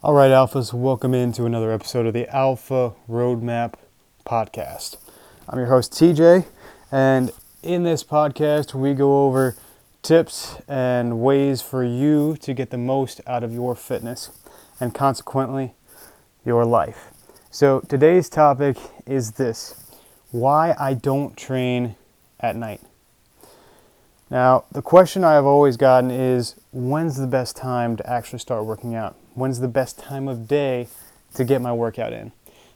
All right, Alphas, welcome into another episode of the Alpha Roadmap Podcast. I'm your host, TJ, and in this podcast, we go over tips and ways for you to get the most out of your fitness and consequently your life. So, today's topic is this why I don't train at night. Now, the question I have always gotten is when's the best time to actually start working out? When's the best time of day to get my workout in?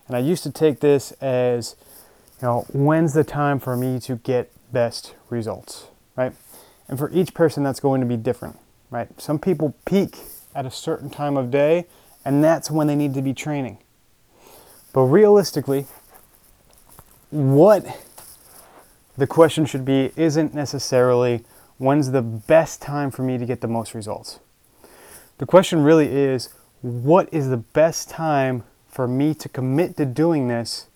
And I used to take this as, you know, when's the time for me to get best results, right? And for each person, that's going to be different, right? Some people peak at a certain time of day, and that's when they need to be training. But realistically, what the question should be isn't necessarily when's the best time for me to get the most results. The question really is what is the best time for me to commit to doing this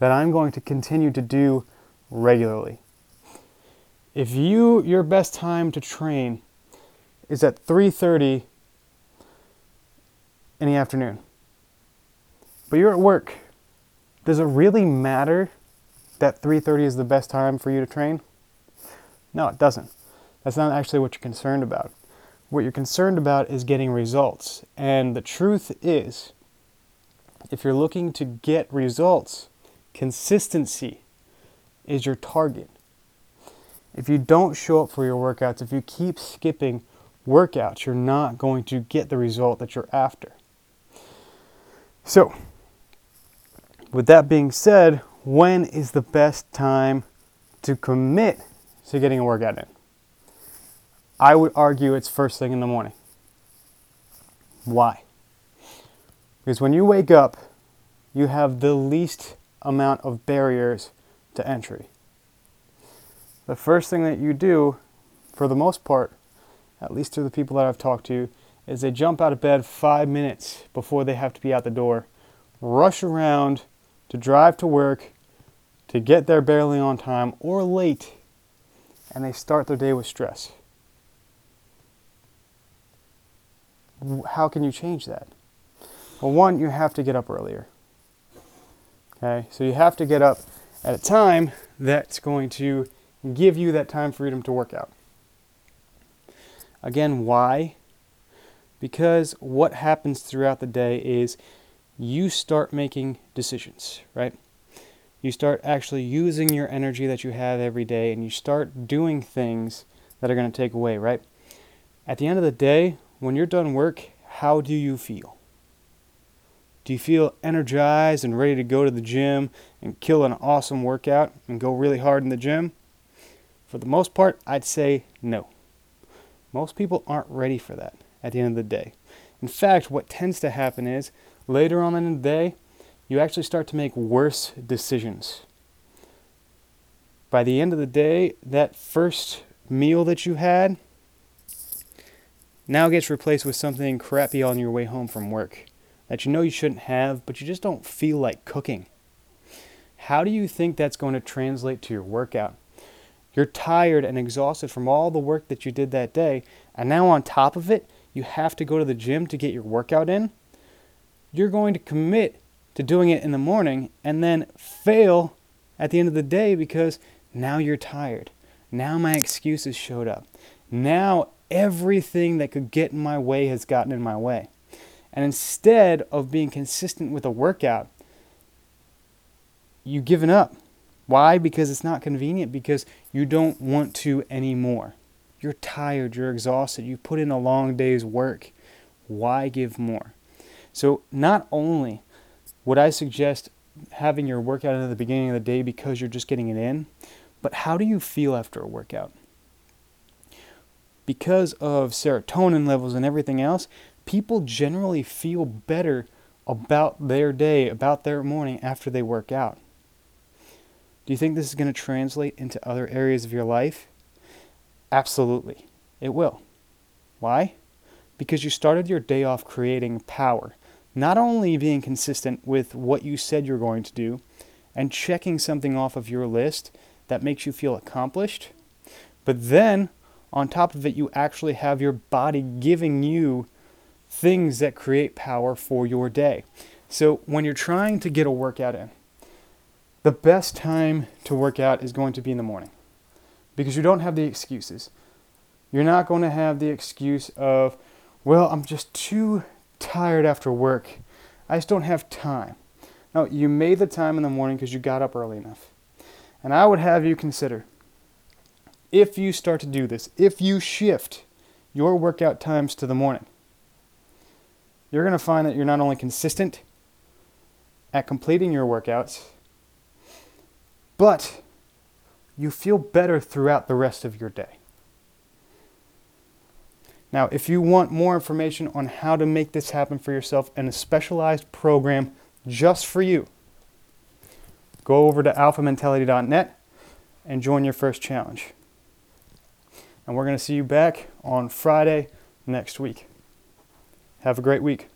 that I'm going to continue to do regularly. If you your best time to train is at 3:30 in the afternoon. But you're at work. Does it really matter that 3:30 is the best time for you to train? No, it doesn't. That's not actually what you're concerned about. What you're concerned about is getting results. And the truth is, if you're looking to get results, consistency is your target. If you don't show up for your workouts, if you keep skipping workouts, you're not going to get the result that you're after. So, with that being said, when is the best time to commit to getting a workout in? I would argue it's first thing in the morning. Why? Because when you wake up, you have the least amount of barriers to entry. The first thing that you do, for the most part, at least to the people that I've talked to, is they jump out of bed five minutes before they have to be out the door, rush around to drive to work, to get there barely on time or late, and they start their day with stress. How can you change that? Well, one, you have to get up earlier. Okay, so you have to get up at a time that's going to give you that time freedom to work out. Again, why? Because what happens throughout the day is you start making decisions, right? you start actually using your energy that you have every day and you start doing things that are going to take away, right? At the end of the day, when you're done work, how do you feel? Do you feel energized and ready to go to the gym and kill an awesome workout and go really hard in the gym? For the most part, I'd say no. Most people aren't ready for that at the end of the day. In fact, what tends to happen is later on in the day, you actually start to make worse decisions. By the end of the day, that first meal that you had now gets replaced with something crappy on your way home from work that you know you shouldn't have, but you just don't feel like cooking. How do you think that's going to translate to your workout? You're tired and exhausted from all the work that you did that day, and now on top of it, you have to go to the gym to get your workout in. You're going to commit to doing it in the morning and then fail at the end of the day because now you're tired. Now my excuses showed up. Now everything that could get in my way has gotten in my way. And instead of being consistent with a workout, you've given up. Why? Because it's not convenient, because you don't want to anymore. You're tired, you're exhausted, you put in a long day's work. Why give more? So, not only would I suggest having your workout in the beginning of the day because you're just getting it in? But how do you feel after a workout? Because of serotonin levels and everything else, people generally feel better about their day, about their morning after they work out. Do you think this is going to translate into other areas of your life? Absolutely, it will. Why? Because you started your day off creating power, not only being consistent with what you said you're going to do and checking something off of your list that makes you feel accomplished, but then on top of it, you actually have your body giving you things that create power for your day. So when you're trying to get a workout in, the best time to work out is going to be in the morning because you don't have the excuses. You're not going to have the excuse of, well, I'm just too tired after work. I just don't have time. No, you made the time in the morning because you got up early enough. And I would have you consider if you start to do this, if you shift your workout times to the morning, you're going to find that you're not only consistent at completing your workouts, but you feel better throughout the rest of your day. Now, if you want more information on how to make this happen for yourself and a specialized program just for you, go over to alphamentality.net and join your first challenge. And we're going to see you back on Friday next week. Have a great week.